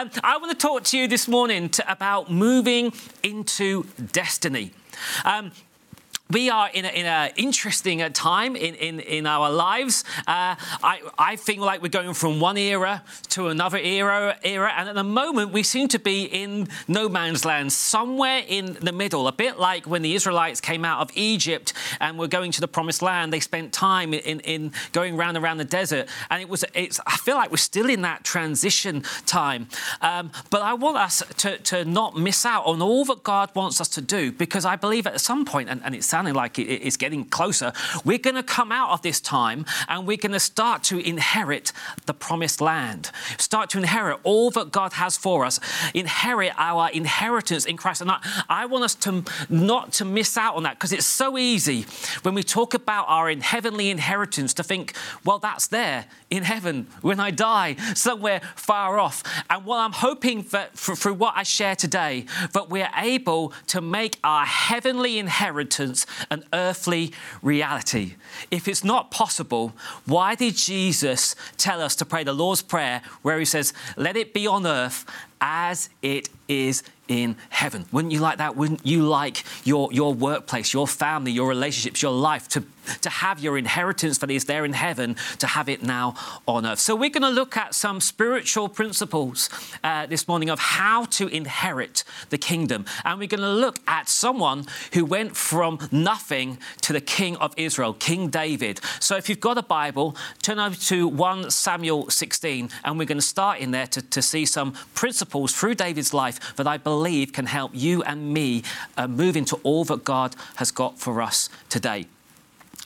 Um, I want to talk to you this morning to, about moving into destiny. Um, we are in an interesting uh, time in, in, in our lives. Uh, I, I feel like we're going from one era to another era, era, and at the moment we seem to be in no man's land, somewhere in the middle. A bit like when the Israelites came out of Egypt and were going to the Promised Land, they spent time in, in going round and around the desert, and it was. It's. I feel like we're still in that transition time, um, but I want us to, to not miss out on all that God wants us to do because I believe at some point, and, and it sounds sounding like it's getting closer, we're going to come out of this time and we're going to start to inherit the promised land, start to inherit all that God has for us, inherit our inheritance in Christ. And I, I want us to not to miss out on that because it's so easy when we talk about our heavenly inheritance to think, well, that's there in heaven when I die, somewhere far off. And what I'm hoping that through what I share today, that we're able to make our heavenly inheritance an earthly reality. If it's not possible, why did Jesus tell us to pray the Lord's Prayer where he says, Let it be on earth as it is in heaven. Wouldn't you like that? Wouldn't you like your, your workplace, your family, your relationships, your life to, to have your inheritance that is there in heaven, to have it now on earth? So, we're going to look at some spiritual principles uh, this morning of how to inherit the kingdom. And we're going to look at someone who went from nothing to the king of Israel, King David. So, if you've got a Bible, turn over to 1 Samuel 16, and we're going to start in there to, to see some principles through David's life that I believe believe can help you and me uh, move into all that God has got for us today.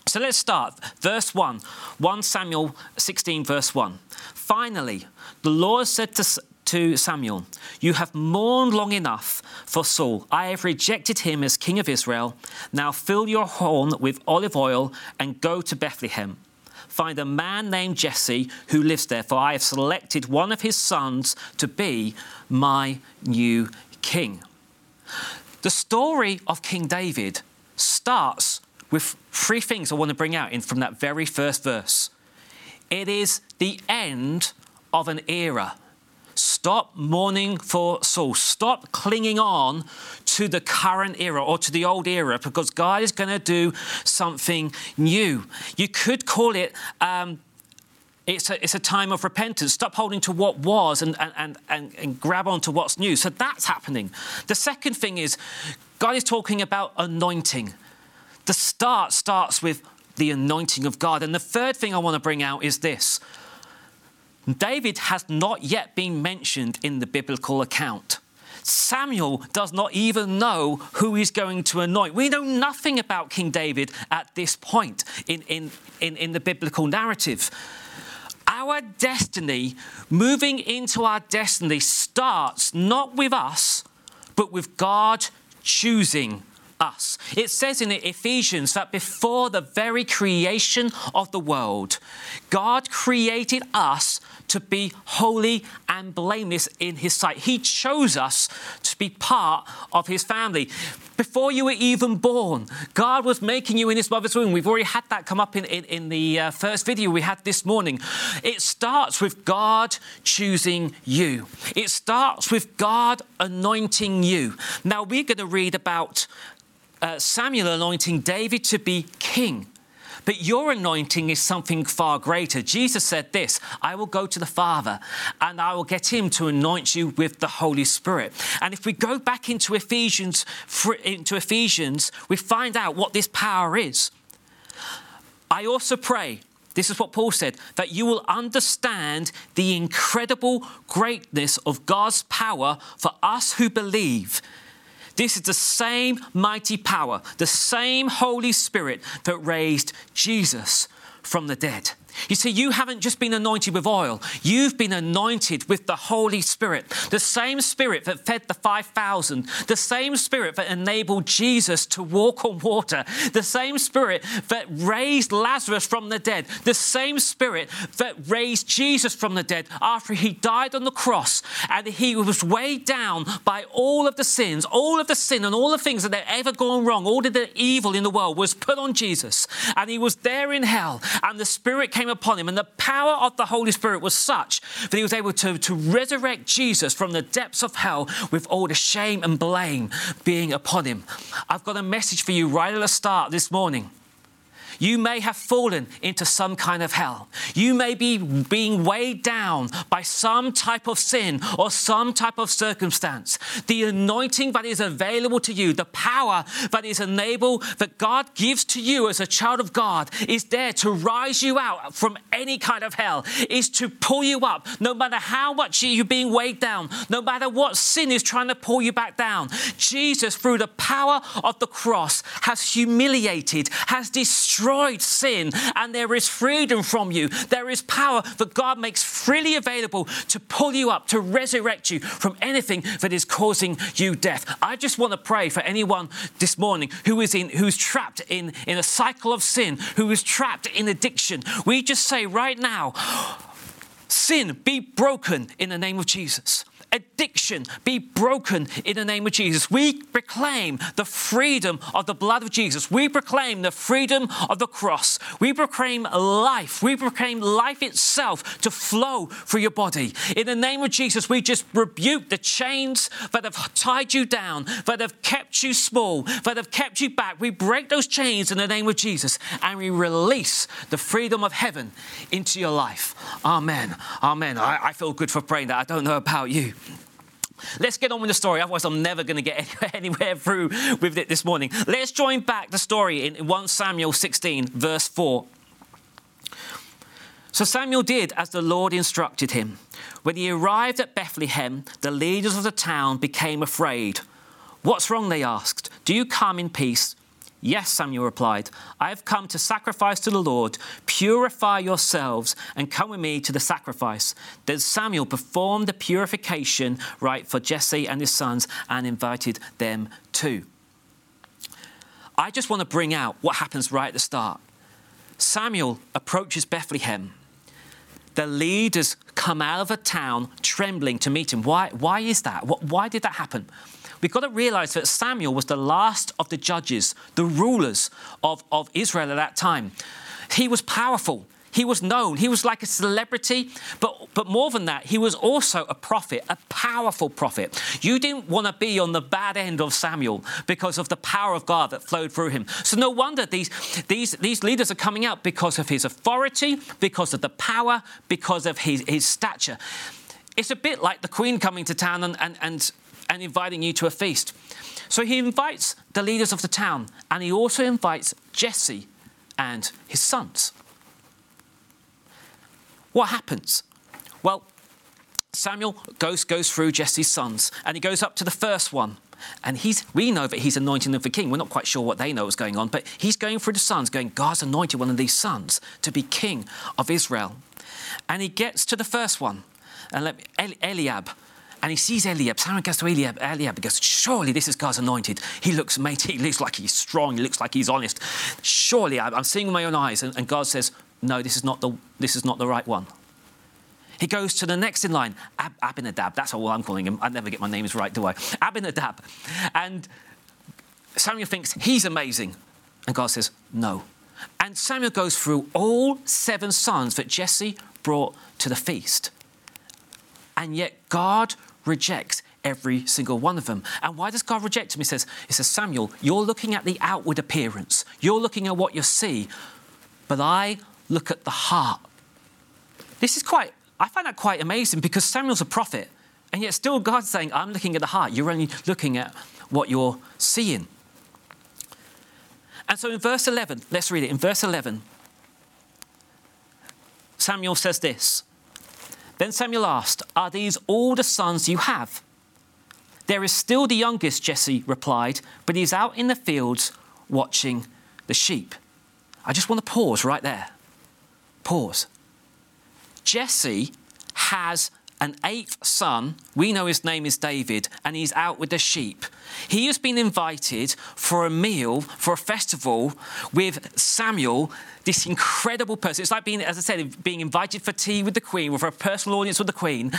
So let's start. Verse 1, 1 Samuel 16, verse 1. Finally, the Lord said to, to Samuel, You have mourned long enough for Saul. I have rejected him as king of Israel. Now fill your horn with olive oil and go to Bethlehem. Find a man named Jesse who lives there, for I have selected one of his sons to be my new king. The story of King David starts with three things I want to bring out in from that very first verse. It is the end of an era. Stop mourning for Saul. Stop clinging on to the current era or to the old era because God is going to do something new. You could call it um, it's a, it's a time of repentance. Stop holding to what was and, and, and, and grab on to what's new. So that's happening. The second thing is God is talking about anointing. The start starts with the anointing of God. And the third thing I want to bring out is this David has not yet been mentioned in the biblical account. Samuel does not even know who he's going to anoint. We know nothing about King David at this point in, in, in, in the biblical narrative our destiny, moving into our destiny, starts not with us, but with God choosing us. It says in Ephesians that before the very creation of the world, God created us to be holy and blameless in His sight. He chose us to be part of His family. Before you were even born, God was making you in His mother's womb. We've already had that come up in, in, in the uh, first video we had this morning. It starts with God choosing you, it starts with God anointing you. Now, we're going to read about uh, Samuel anointing David to be king. But your anointing is something far greater. Jesus said this I will go to the Father and I will get him to anoint you with the Holy Spirit. And if we go back into Ephesians, into Ephesians, we find out what this power is. I also pray this is what Paul said that you will understand the incredible greatness of God's power for us who believe this is the same mighty power, the same Holy Spirit that raised Jesus from the dead. You see, you haven't just been anointed with oil, you've been anointed with the Holy Spirit. The same Spirit that fed the 5,000, the same Spirit that enabled Jesus to walk on water, the same Spirit that raised Lazarus from the dead, the same Spirit that raised Jesus from the dead after he died on the cross. And he was weighed down by all of the sins, all of the sin and all the things that had ever gone wrong, all of the evil in the world was put on Jesus. And he was there in hell, and the Spirit came came upon him, and the power of the Holy Spirit was such that he was able to, to resurrect Jesus from the depths of hell with all the shame and blame being upon him. I've got a message for you right at the start this morning. You may have fallen into some kind of hell. You may be being weighed down by some type of sin or some type of circumstance. The anointing that is available to you, the power that is enabled, that God gives to you as a child of God, is there to rise you out from any kind of hell, is to pull you up, no matter how much you're being weighed down, no matter what sin is trying to pull you back down. Jesus, through the power of the cross, has humiliated, has destroyed destroyed sin and there is freedom from you. There is power that God makes freely available to pull you up, to resurrect you from anything that is causing you death. I just want to pray for anyone this morning who is in who's trapped in, in a cycle of sin, who is trapped in addiction. We just say right now, sin be broken in the name of Jesus addiction be broken in the name of Jesus. We proclaim the freedom of the blood of Jesus. We proclaim the freedom of the cross. We proclaim life. We proclaim life itself to flow through your body. In the name of Jesus, we just rebuke the chains that have tied you down, that have kept you small, that have kept you back. We break those chains in the name of Jesus and we release the freedom of heaven into your life. Amen. Amen. I, I feel good for praying that. I don't know about you. Let's get on with the story, otherwise, I'm never going to get anywhere through with it this morning. Let's join back the story in 1 Samuel 16, verse 4. So Samuel did as the Lord instructed him. When he arrived at Bethlehem, the leaders of the town became afraid. What's wrong? They asked. Do you come in peace? Yes, Samuel replied, I have come to sacrifice to the Lord. Purify yourselves and come with me to the sacrifice. Then Samuel performed the purification rite for Jesse and his sons and invited them too. I just want to bring out what happens right at the start. Samuel approaches Bethlehem. The leaders come out of a town trembling to meet him. Why, why is that? Why did that happen? We've got to realize that Samuel was the last of the judges, the rulers of, of Israel at that time. He was powerful. He was known. He was like a celebrity, but, but more than that, he was also a prophet, a powerful prophet. You didn't want to be on the bad end of Samuel because of the power of God that flowed through him. So no wonder these, these, these leaders are coming out because of his authority, because of the power, because of his, his stature. It's a bit like the Queen coming to town and, and, and and inviting you to a feast. So he invites the leaders of the town and he also invites Jesse and his sons. What happens? Well, Samuel goes, goes through Jesse's sons and he goes up to the first one. And he's, we know that he's anointing them for king. We're not quite sure what they know is going on, but he's going through the sons, going, God's anointed one of these sons to be king of Israel. And he gets to the first one, and let me, Eliab, and he sees Eliab. Samuel goes to Eliab. Eliab goes, Surely this is God's anointed. He looks mighty. He looks like he's strong. He looks like he's honest. Surely I'm seeing with my own eyes. And, God says, No, this is not the, this is not the right one. He goes to the next in line, Ab- Abinadab. That's all I'm calling him. I never get my names right, do I? Abinadab. And Samuel thinks he's amazing. And God says, No. And Samuel goes through all seven sons that Jesse brought to the feast. And yet God rejects every single one of them. And why does God reject them? He says, he says, Samuel, you're looking at the outward appearance. You're looking at what you see, but I look at the heart. This is quite, I find that quite amazing because Samuel's a prophet, and yet still God's saying, I'm looking at the heart. You're only looking at what you're seeing. And so in verse 11, let's read it. In verse 11, Samuel says this then Samuel asked, Are these all the sons you have? There is still the youngest, Jesse replied, but he's out in the fields watching the sheep. I just want to pause right there. Pause. Jesse has an eighth son. We know his name is David, and he's out with the sheep. He has been invited for a meal, for a festival with Samuel, this incredible person. It's like being, as I said, being invited for tea with the Queen, with a personal audience with the Queen.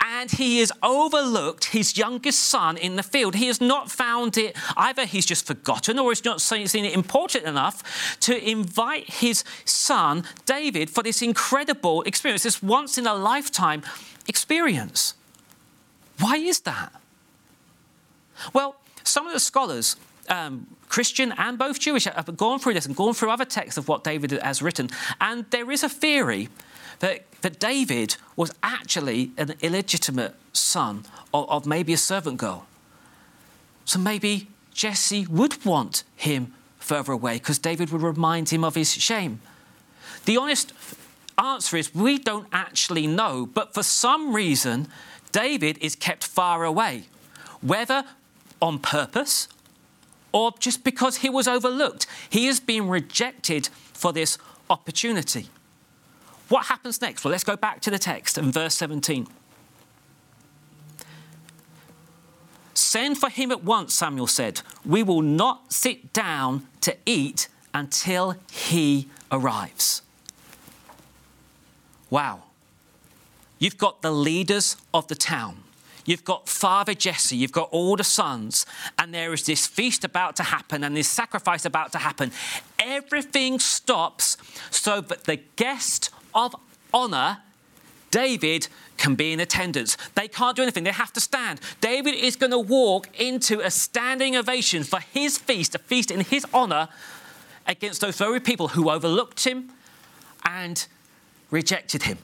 and he has overlooked his youngest son in the field. He has not found it, either he's just forgotten or he's not seen it important enough to invite his son, David, for this incredible experience, this once in a lifetime experience. Why is that? Well, some of the scholars, um, Christian and both Jewish, have gone through this and gone through other texts of what David has written. And there is a theory that, that David was actually an illegitimate son of, of maybe a servant girl. So maybe Jesse would want him further away because David would remind him of his shame. The honest answer is we don't actually know, but for some reason, David is kept far away, whether on purpose or just because he was overlooked. He has been rejected for this opportunity. What happens next? Well, let's go back to the text in verse 17. Send for him at once, Samuel said. We will not sit down to eat until he arrives. Wow. You've got the leaders of the town. You've got Father Jesse, you've got all the sons, and there is this feast about to happen and this sacrifice about to happen. Everything stops so that the guest of honor, David, can be in attendance. They can't do anything, they have to stand. David is going to walk into a standing ovation for his feast, a feast in his honor, against those very people who overlooked him and rejected him.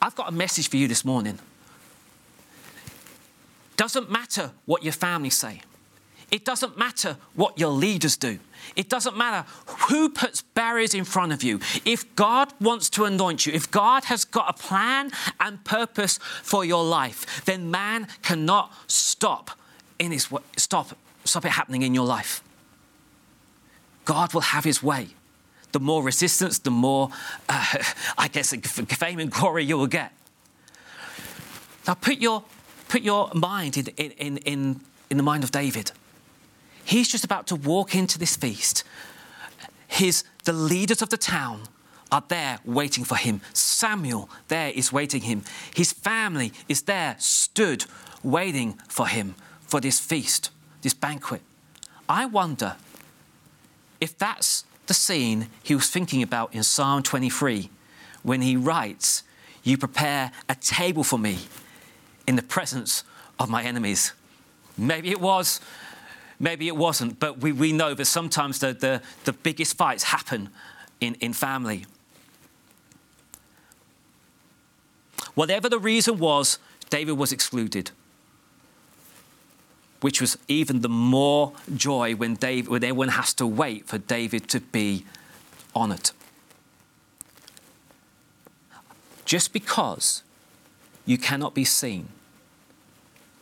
I've got a message for you this morning. Doesn't matter what your family say. It doesn't matter what your leaders do. It doesn't matter who puts barriers in front of you. If God wants to anoint you, if God has got a plan and purpose for your life, then man cannot stop in his stop stop it happening in your life. God will have his way the more resistance, the more, uh, I guess, fame and glory you will get. Now, put your, put your mind in, in, in, in the mind of David. He's just about to walk into this feast. His, the leaders of the town are there waiting for him. Samuel there is waiting him. His family is there, stood, waiting for him for this feast, this banquet. I wonder if that's the scene he was thinking about in Psalm 23 when he writes, You prepare a table for me in the presence of my enemies. Maybe it was, maybe it wasn't, but we, we know that sometimes the, the, the biggest fights happen in, in family. Whatever the reason was, David was excluded which was even the more joy when, David, when everyone has to wait for David to be honored. Just because you cannot be seen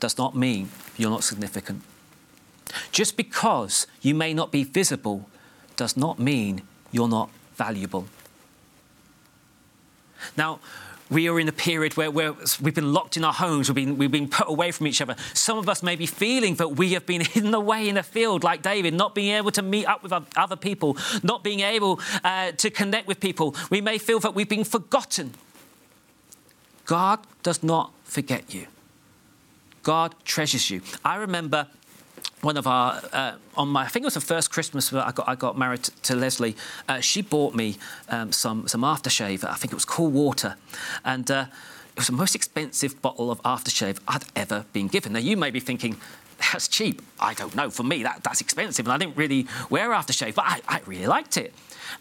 does not mean you're not significant. Just because you may not be visible does not mean you're not valuable. Now, we are in a period where, we've been locked in our homes, we've been, we've been put away from each other. Some of us may be feeling that we have been hidden away in a field like David, not being able to meet up with other people, not being able uh, to connect with people. We may feel that we've been forgotten. God does not forget you. God treasures you. I remember one of our uh, on my I think it was the first Christmas I got I got married to, Leslie. Uh, she bought me um, some some aftershave. I think it was Cool Water, and uh, it was the most expensive bottle of aftershave I'd ever been given. Now you may be thinking. That's cheap. I don't know. For me, that, that's expensive, and I didn't really wear aftershave, but I, I really liked it.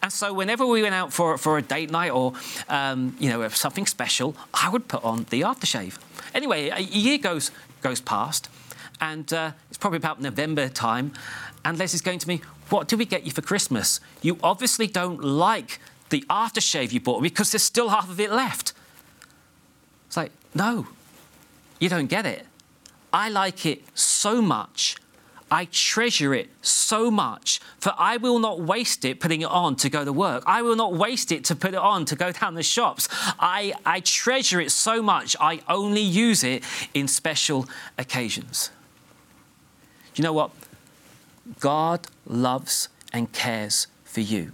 And so, whenever we went out for, for a date night or um, you know something special, I would put on the aftershave. Anyway, a year goes goes past, and uh, it's probably about November time. And Leslie's going to me, What did we get you for Christmas? You obviously don't like the aftershave you bought because there's still half of it left. It's like, No, you don't get it. I like it so much. I treasure it so much, for I will not waste it putting it on to go to work. I will not waste it to put it on to go down the shops. I, I treasure it so much, I only use it in special occasions you know what? God loves and cares for you.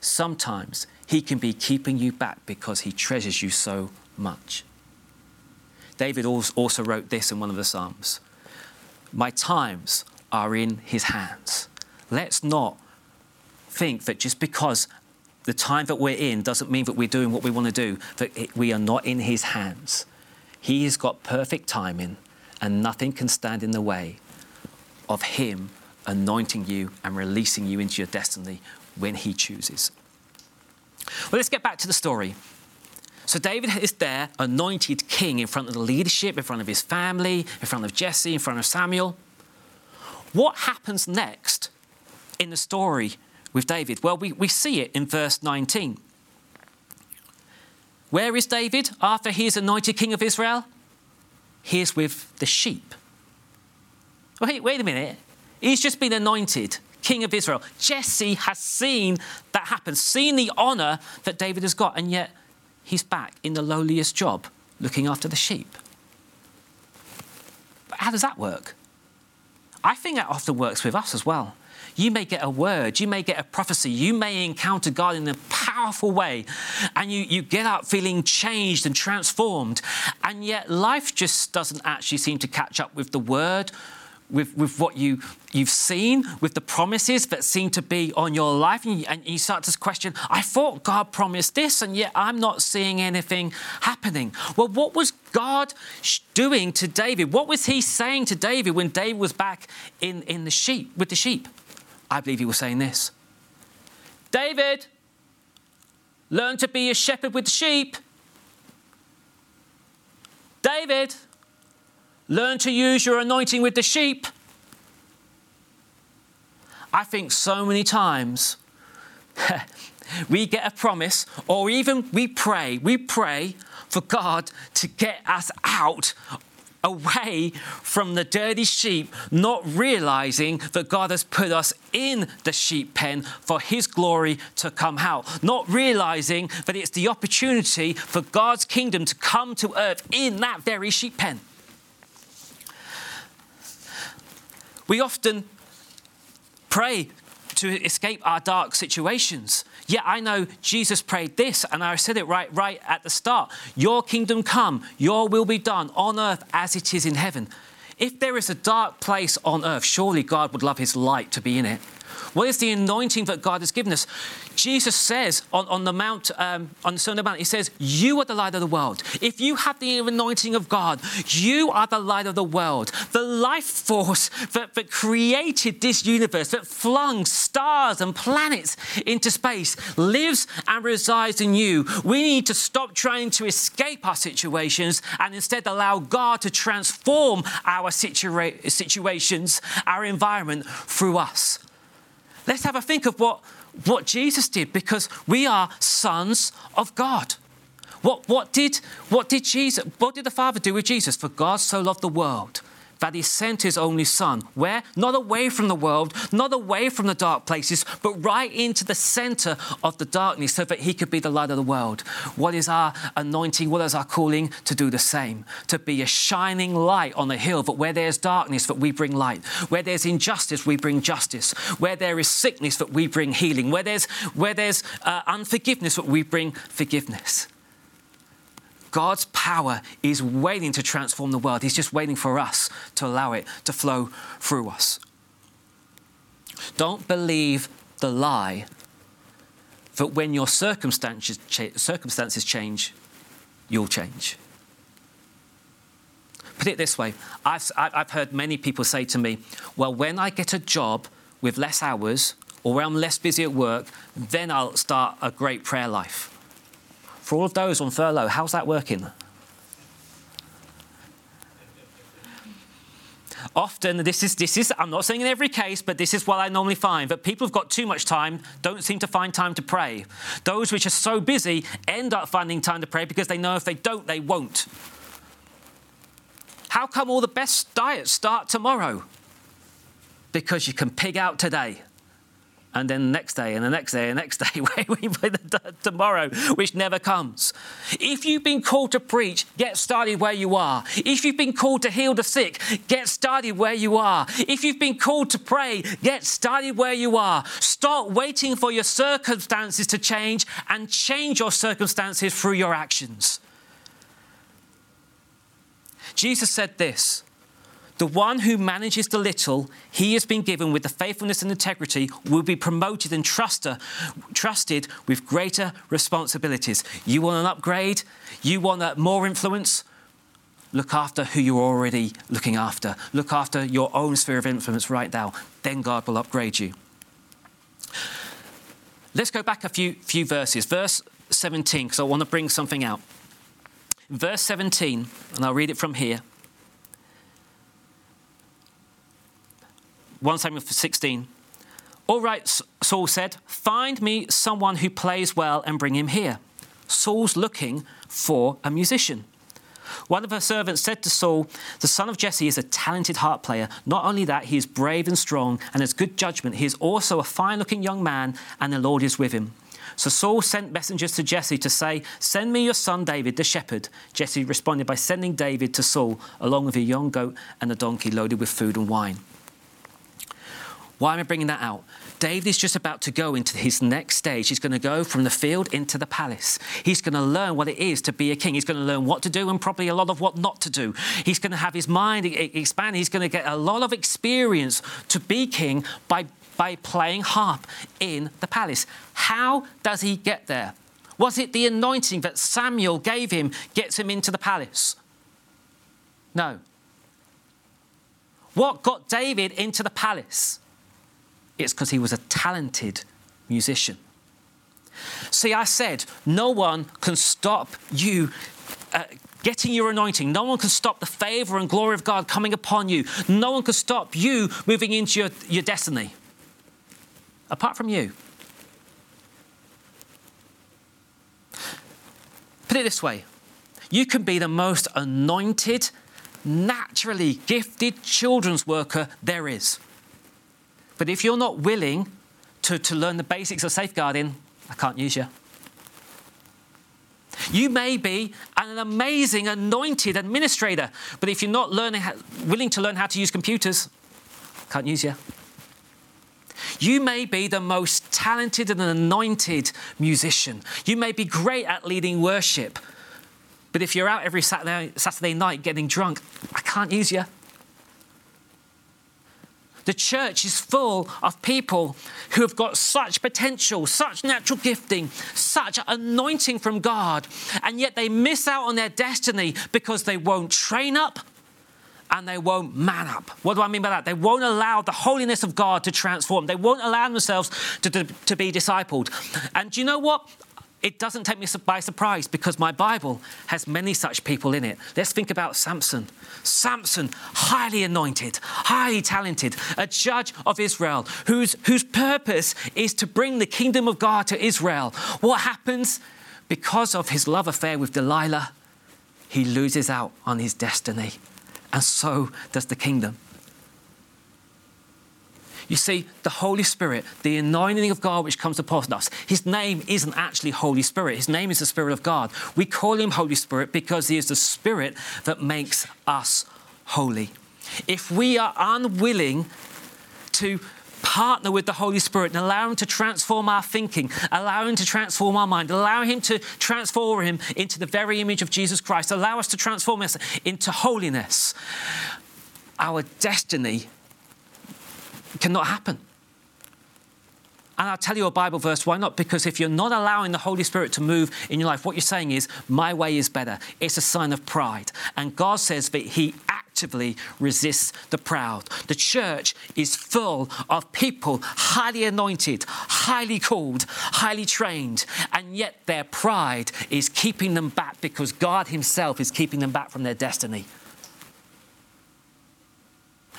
Sometimes He can be keeping you back because He treasures you so much. David also wrote this in one of the Psalms My times are in his hands. Let's not think that just because the time that we're in doesn't mean that we're doing what we want to do, that we are not in his hands. He has got perfect timing, and nothing can stand in the way of him anointing you and releasing you into your destiny when he chooses. Well, let's get back to the story. So David is there, anointed king in front of the leadership, in front of his family, in front of Jesse, in front of Samuel. What happens next in the story with David? Well, we, we see it in verse 19. Where is David after he is anointed king of Israel? He is with the sheep. Wait, wait a minute. He's just been anointed king of Israel. Jesse has seen that happen, seen the honor that David has got, and yet he's back in the lowliest job, looking after the sheep. But how does that work? I think that often works with us as well. You may get a word, you may get a prophecy, you may encounter God in a powerful way, and you, you get up feeling changed and transformed, and yet life just doesn't actually seem to catch up with the word with, with what you, you've seen, with the promises that seem to be on your life, and you, and you start to question, I thought God promised this, and yet I'm not seeing anything happening. Well, what was God doing to David? What was he saying to David when David was back in, in the sheep, with the sheep? I believe he was saying this David, learn to be a shepherd with the sheep. David, Learn to use your anointing with the sheep. I think so many times we get a promise, or even we pray, we pray for God to get us out away from the dirty sheep, not realizing that God has put us in the sheep pen for His glory to come out, not realizing that it's the opportunity for God's kingdom to come to earth in that very sheep pen. We often pray to escape our dark situations. Yeah, I know Jesus prayed this, and I said it right, right at the start. Your kingdom come, your will be done on earth as it is in heaven. If there is a dark place on earth, surely God would love his light to be in it. What is the anointing that God has given us? Jesus says on, on the Mount, um, on the Sermon on the Mount, he says, You are the light of the world. If you have the anointing of God, you are the light of the world. The life force that, that created this universe, that flung stars and planets into space, lives and resides in you. We need to stop trying to escape our situations and instead allow God to transform our situa- situations, our environment through us. Let's have a think of what, what Jesus did because we are sons of God. What, what, did, what did Jesus, what did the Father do with Jesus? For God so loved the world that he sent his only son. Where? Not away from the world, not away from the dark places, but right into the center of the darkness so that he could be the light of the world. What is our anointing? What is our calling? To do the same, to be a shining light on the hill, that where there's darkness, that we bring light. Where there's injustice, we bring justice. Where there is sickness, that we bring healing. Where there's, where there's uh, unforgiveness, that we bring forgiveness. God's power is waiting to transform the world. He's just waiting for us to allow it to flow through us. Don't believe the lie that when your circumstances, circumstances change, you'll change. Put it this way I've, I've heard many people say to me, well, when I get a job with less hours or when I'm less busy at work, then I'll start a great prayer life. For all of those on furlough, how's that working? Often, this is, this is, I'm not saying in every case, but this is what I normally find that people who've got too much time don't seem to find time to pray. Those which are so busy end up finding time to pray because they know if they don't, they won't. How come all the best diets start tomorrow? Because you can pig out today and then the next day and the next day and the next day, waiting for the tomorrow, which never comes. If you've been called to preach, get started where you are. If you've been called to heal the sick, get started where you are. If you've been called to pray, get started where you are. Stop waiting for your circumstances to change and change your circumstances through your actions. Jesus said this The one who manages the little he has been given with the faithfulness and integrity will be promoted and trusted, trusted with greater responsibilities. You want an upgrade? You want more influence? Look after who you're already looking after. Look after your own sphere of influence right now. Then God will upgrade you. Let's go back a few, few verses. Verse 17, because I want to bring something out. Verse 17, and I'll read it from here. 1 Samuel 16. All right, Saul said, find me someone who plays well and bring him here. Saul's looking for a musician. One of her servants said to Saul, The son of Jesse is a talented harp player. Not only that, he is brave and strong and has good judgment. He is also a fine looking young man, and the Lord is with him. So Saul sent messengers to Jesse to say, Send me your son David, the shepherd. Jesse responded by sending David to Saul, along with a young goat and a donkey loaded with food and wine. Why am I bringing that out? David is just about to go into his next stage. He's going to go from the field into the palace. He's going to learn what it is to be a king. He's going to learn what to do and probably a lot of what not to do. He's going to have his mind expand. He's going to get a lot of experience to be king by, by playing harp in the palace. How does he get there? Was it the anointing that Samuel gave him gets him into the palace? No. What got David into the palace? It's because he was a talented musician. See, I said, no one can stop you uh, getting your anointing. No one can stop the favor and glory of God coming upon you. No one can stop you moving into your, your destiny. Apart from you. Put it this way you can be the most anointed, naturally gifted children's worker there is. But if you're not willing to, to learn the basics of safeguarding, I can't use you. You may be an amazing, anointed administrator, but if you're not learning, willing to learn how to use computers, can't use you. You may be the most talented and anointed musician. You may be great at leading worship, but if you're out every Saturday, Saturday night getting drunk, I can't use you. The church is full of people who have got such potential, such natural gifting, such anointing from God, and yet they miss out on their destiny because they won't train up and they won't man up. What do I mean by that? They won't allow the holiness of God to transform. They won't allow themselves to, to, to be discipled. And do you know what? It doesn't take me by surprise because my Bible has many such people in it. Let's think about Samson. Samson, highly anointed, highly talented, a judge of Israel, whose, whose purpose is to bring the kingdom of God to Israel. What happens? Because of his love affair with Delilah, he loses out on his destiny. And so does the kingdom. You see, the Holy Spirit, the anointing of God which comes upon us, his name isn't actually Holy Spirit. His name is the Spirit of God. We call him Holy Spirit because he is the Spirit that makes us holy. If we are unwilling to partner with the Holy Spirit and allow Him to transform our thinking, allow Him to transform our mind, allow Him to transform Him into the very image of Jesus Christ, allow us to transform us into holiness. Our destiny cannot happen. And I'll tell you a Bible verse. Why not? Because if you're not allowing the Holy Spirit to move in your life, what you're saying is, my way is better. It's a sign of pride. And God says that He actively resists the proud. The church is full of people highly anointed, highly called, highly trained, and yet their pride is keeping them back because God Himself is keeping them back from their destiny.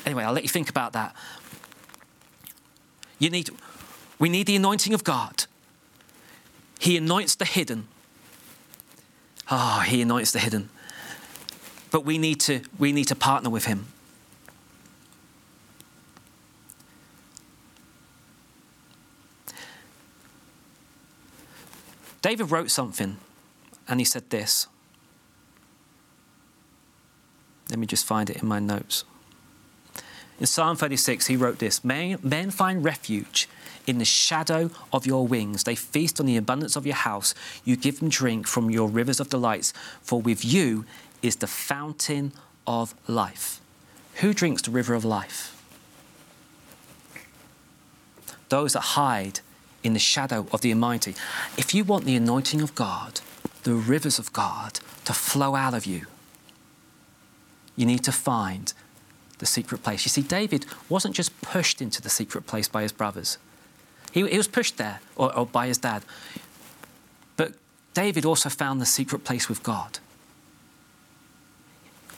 Anyway, I'll let you think about that. You need, we need the anointing of God. He anoints the hidden. Ah, oh, he anoints the hidden. But we need to, we need to partner with him. David wrote something and he said this. Let me just find it in my notes. In Psalm 36, he wrote this Men, find refuge in the shadow of your wings. They feast on the abundance of your house. You give them drink from your rivers of delights, for with you is the fountain of life. Who drinks the river of life? Those that hide in the shadow of the Almighty. If you want the anointing of God, the rivers of God to flow out of you, you need to find the secret place. You see, David wasn't just pushed into the secret place by his brothers, he, he was pushed there or, or by his dad. But David also found the secret place with God.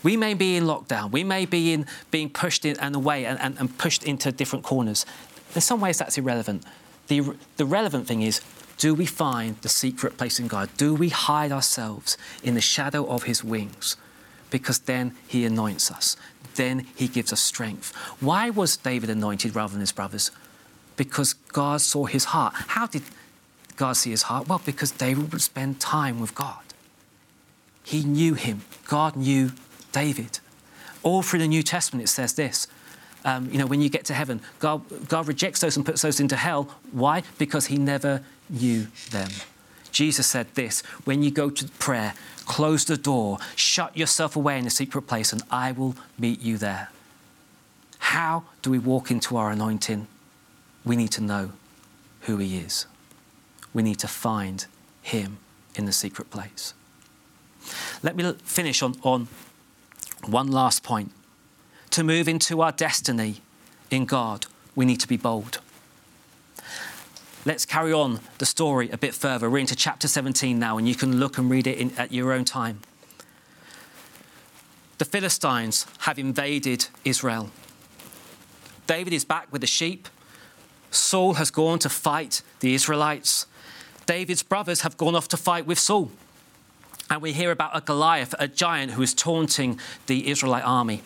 We may be in lockdown. We may be in being pushed in and away and, and, and pushed into different corners. In some ways, that's irrelevant. The, the relevant thing is do we find the secret place in God? Do we hide ourselves in the shadow of his wings? Because then he anoints us. Then he gives us strength. Why was David anointed rather than his brothers? Because God saw his heart. How did God see his heart? Well, because David would spend time with God. He knew him. God knew David. All through the New Testament, it says this. Um, you know, when you get to heaven, God, God rejects those and puts those into hell. Why? Because he never knew them. Jesus said this when you go to prayer, close the door, shut yourself away in a secret place, and I will meet you there. How do we walk into our anointing? We need to know who He is. We need to find Him in the secret place. Let me finish on, on one last point. To move into our destiny in God, we need to be bold. Let's carry on the story a bit further. We're into chapter 17 now, and you can look and read it in, at your own time. The Philistines have invaded Israel. David is back with the sheep. Saul has gone to fight the Israelites. David's brothers have gone off to fight with Saul. And we hear about a Goliath, a giant who is taunting the Israelite army.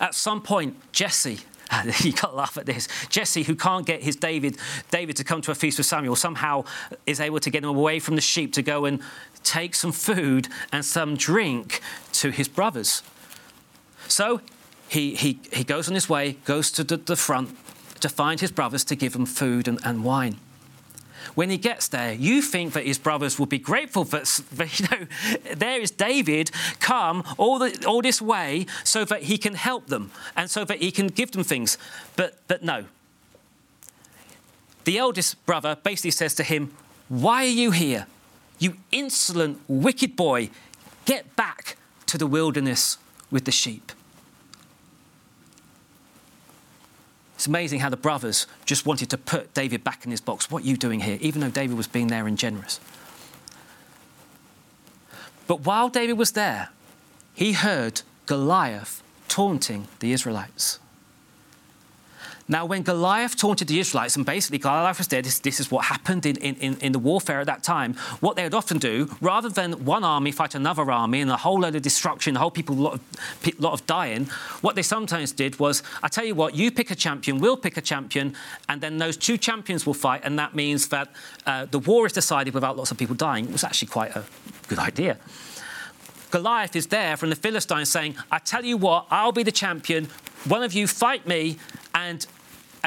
At some point, Jesse, you got to laugh at this. Jesse, who can't get his David, David to come to a feast with Samuel, somehow is able to get him away from the sheep to go and take some food and some drink to his brothers. So he, he, he goes on his way, goes to the, the front to find his brothers to give them food and, and wine when he gets there, you think that his brothers will be grateful that, you know, there is David come all, the, all this way so that he can help them and so that he can give them things. But, but no. The eldest brother basically says to him, Why are you here? You insolent, wicked boy, get back to the wilderness with the sheep. It's amazing how the brothers just wanted to put David back in his box. What are you doing here? Even though David was being there and generous. But while David was there, he heard Goliath taunting the Israelites. Now, when Goliath taunted the Israelites, and basically Goliath was dead, this, this is what happened in, in, in the warfare at that time. What they would often do, rather than one army fight another army and a whole load of destruction, a whole people, lot of, lot of dying, what they sometimes did was, I tell you what, you pick a champion, we'll pick a champion, and then those two champions will fight, and that means that uh, the war is decided without lots of people dying. It was actually quite a good idea. Goliath is there from the Philistines saying, I tell you what, I'll be the champion. One of you fight me, and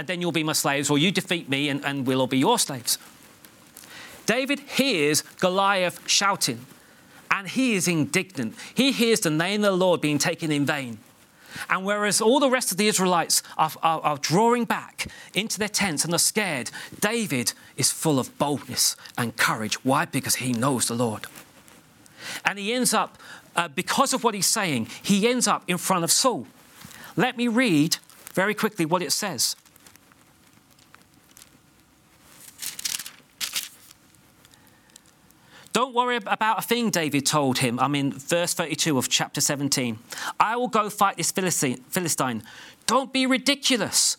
and then you'll be my slaves, or you defeat me and, and we'll all be your slaves. David hears Goliath shouting, and he is indignant. He hears the name of the Lord being taken in vain. And whereas all the rest of the Israelites are, are, are, drawing back into their tents and are scared, David is full of boldness and courage. Why? Because he knows the Lord. And he ends up, uh, because of what he's saying, he ends up in front of Saul. Let me read very quickly what it says. Don't worry about a thing, David told him. I'm in verse 32 of chapter 17. I will go fight this Philistine. Don't be ridiculous.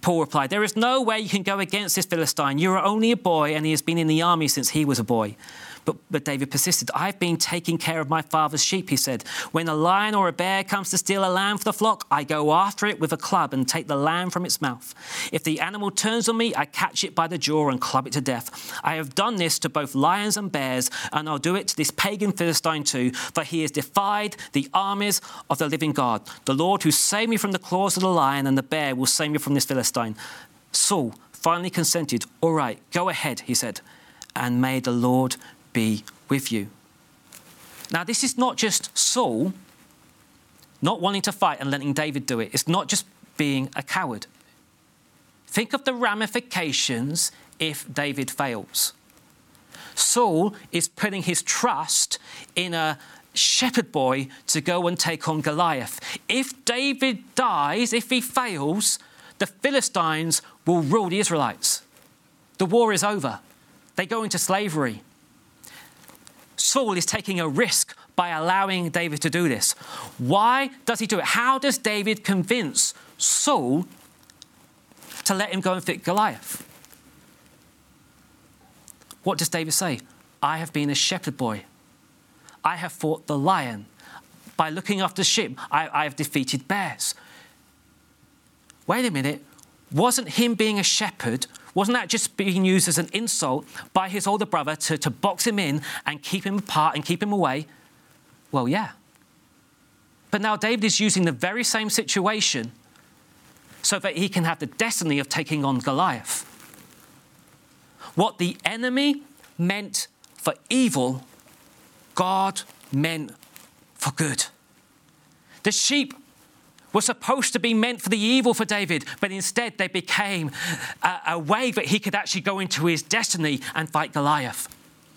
Paul replied, There is no way you can go against this Philistine. You are only a boy, and he has been in the army since he was a boy. But, but David persisted. I've been taking care of my father's sheep, he said. When a lion or a bear comes to steal a lamb for the flock, I go after it with a club and take the lamb from its mouth. If the animal turns on me, I catch it by the jaw and club it to death. I have done this to both lions and bears, and I'll do it to this pagan Philistine too, for he has defied the armies of the living God. The Lord who saved me from the claws of the lion and the bear will save me from this Philistine. Saul finally consented. All right, go ahead, he said, and may the Lord be with you. Now, this is not just Saul not wanting to fight and letting David do it. It's not just being a coward. Think of the ramifications if David fails. Saul is putting his trust in a shepherd boy to go and take on Goliath. If David dies, if he fails, the Philistines will rule the Israelites. The war is over. They go into slavery. Saul is taking a risk by allowing David to do this. Why does he do it? How does David convince Saul to let him go and fight Goliath? What does David say? I have been a shepherd boy. I have fought the lion. By looking after sheep, I, I have defeated bears. Wait a minute. Wasn't him being a shepherd, wasn't that just being used as an insult by his older brother to, to box him in and keep him apart and keep him away? Well, yeah. But now David is using the very same situation so that he can have the destiny of taking on Goliath. What the enemy meant for evil, God meant for good. The sheep were supposed to be meant for the evil for David, but instead they became a, a, way that he could actually go into his destiny and fight Goliath.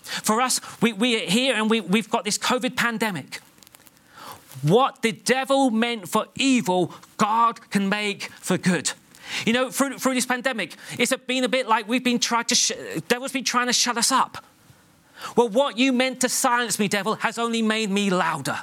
For us, we, we are here and we, we've got this COVID pandemic. What the devil meant for evil, God can make for good. You know, through, through this pandemic, it's been a bit like we've been trying to, sh- devil's been trying to shut us up. Well, what you meant to silence me, devil, has only made me louder.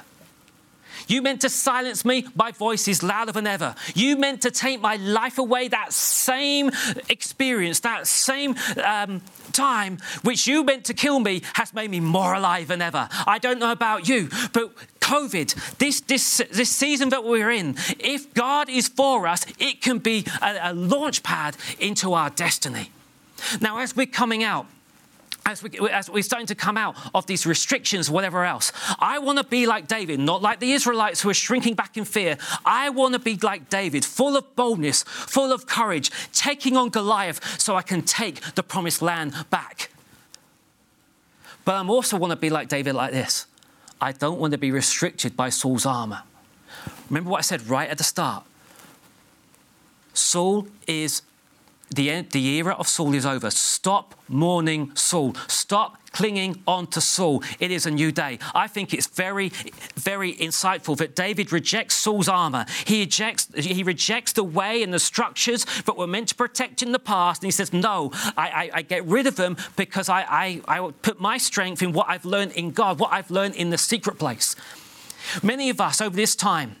You meant to silence me, my voice is louder than ever. You meant to take my life away, that same experience, that same um, time which you meant to kill me has made me more alive than ever. I don't know about you, but COVID, this, this, this season that we're in, if God is for us, it can be a, a launch pad into our destiny. Now, as we're coming out, as, we, as we're starting to come out of these restrictions, whatever else. I want to be like David, not like the Israelites who are shrinking back in fear. I want to be like David, full of boldness, full of courage, taking on Goliath so I can take the promised land back. But I also want to be like David, like this. I don't want to be restricted by Saul's armor. Remember what I said right at the start? Saul is the, the era of Saul is over. Stop mourning Saul. Stop clinging on to Saul. It is a new day. I think it's very, very insightful that David rejects Saul's armor. He rejects, he rejects the way and the structures that were meant to protect in the past. And he says, No, I, I, I get rid of them because I, I, I put my strength in what I've learned in God, what I've learned in the secret place. Many of us over this time,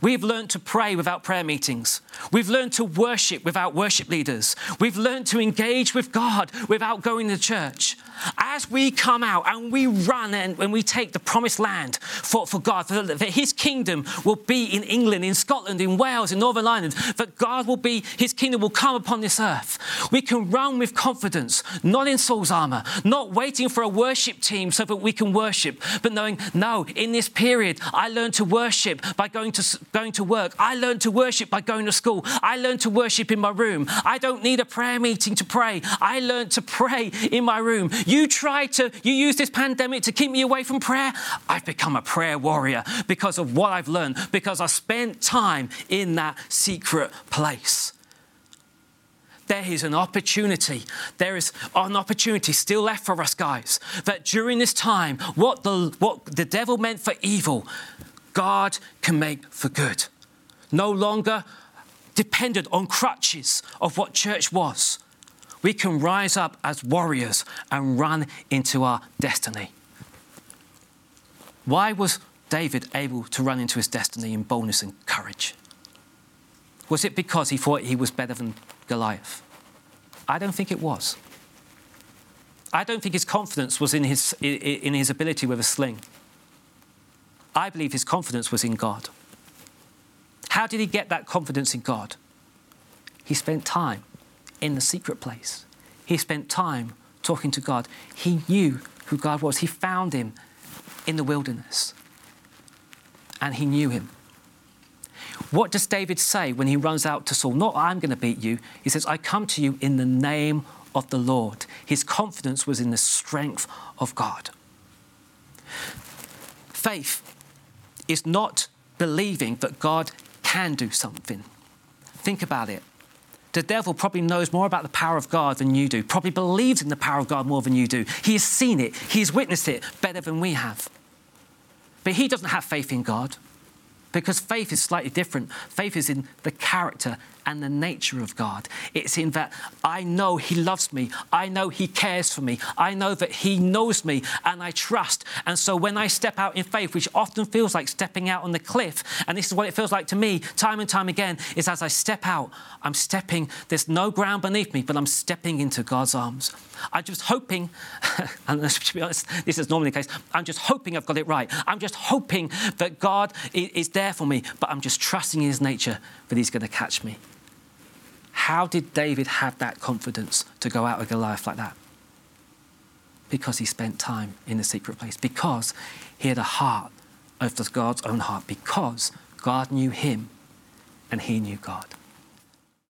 We've learned to pray without prayer meetings. We've learned to worship without worship leaders. We've learned to engage with God without going to church. As we come out and we run and when we take the promised land for, for God, that His kingdom will be in England, in Scotland, in Wales, in Northern Ireland, that God will be, His kingdom will come upon this earth. We can run with confidence, not in Saul's armor, not waiting for a worship team so that we can worship, but knowing, no, in this period, I learned to worship by going to, going to work. I learned to worship by going to school. I learned to worship in my room. I don't need a prayer meeting to pray. I learned to pray in my room. You try to, you use this pandemic to keep me away from prayer. I've become a prayer warrior because of what I've learned, because I spent time in that secret place there is an opportunity. There is an opportunity still left for us, guys, that during this time, what the, what the devil meant for evil, God can make for good. No longer dependent on crutches of what church was we can rise up as warriors and run into our destiny. Why was David able to run into his destiny in boldness and courage? Was it because he thought he was better than Goliath? I don't think it was. I don't think his confidence was in his, in his ability with a sling. I believe his confidence was in God. How did he get that confidence in God? He spent time in the secret place. He spent time talking to God. He knew who God was. He found him in the wilderness. And he knew him. What does David say when he runs out to Saul? Not, I'm going to beat you. He says, I come to you in the name of the Lord. His confidence was in the strength of God. Faith is not believing that God can do something. Think about it. The devil probably knows more about the power of God than you do, probably believes in the power of God more than you do. He has seen it, he has witnessed it better than we have. But he doesn't have faith in God because faith is slightly different. Faith is in the character and the nature of God. It's in that I know He loves me. I know He cares for me. I know that He knows me and I trust. And so when I step out in faith, which often feels like stepping out on the cliff, and this is what it feels like to me time and time again, is as I step out, I'm stepping, there's no ground beneath me, but I'm stepping into God's arms. I'm just hoping, and to be honest, this is normally the case, I'm just hoping I've got it right. I'm just hoping that God is there for me, but I'm just trusting in His nature that He's going to catch me. How did David have that confidence to go out with Goliath like that? Because he spent time in the secret place, because he had a heart of God's own heart, because God knew him and he knew God.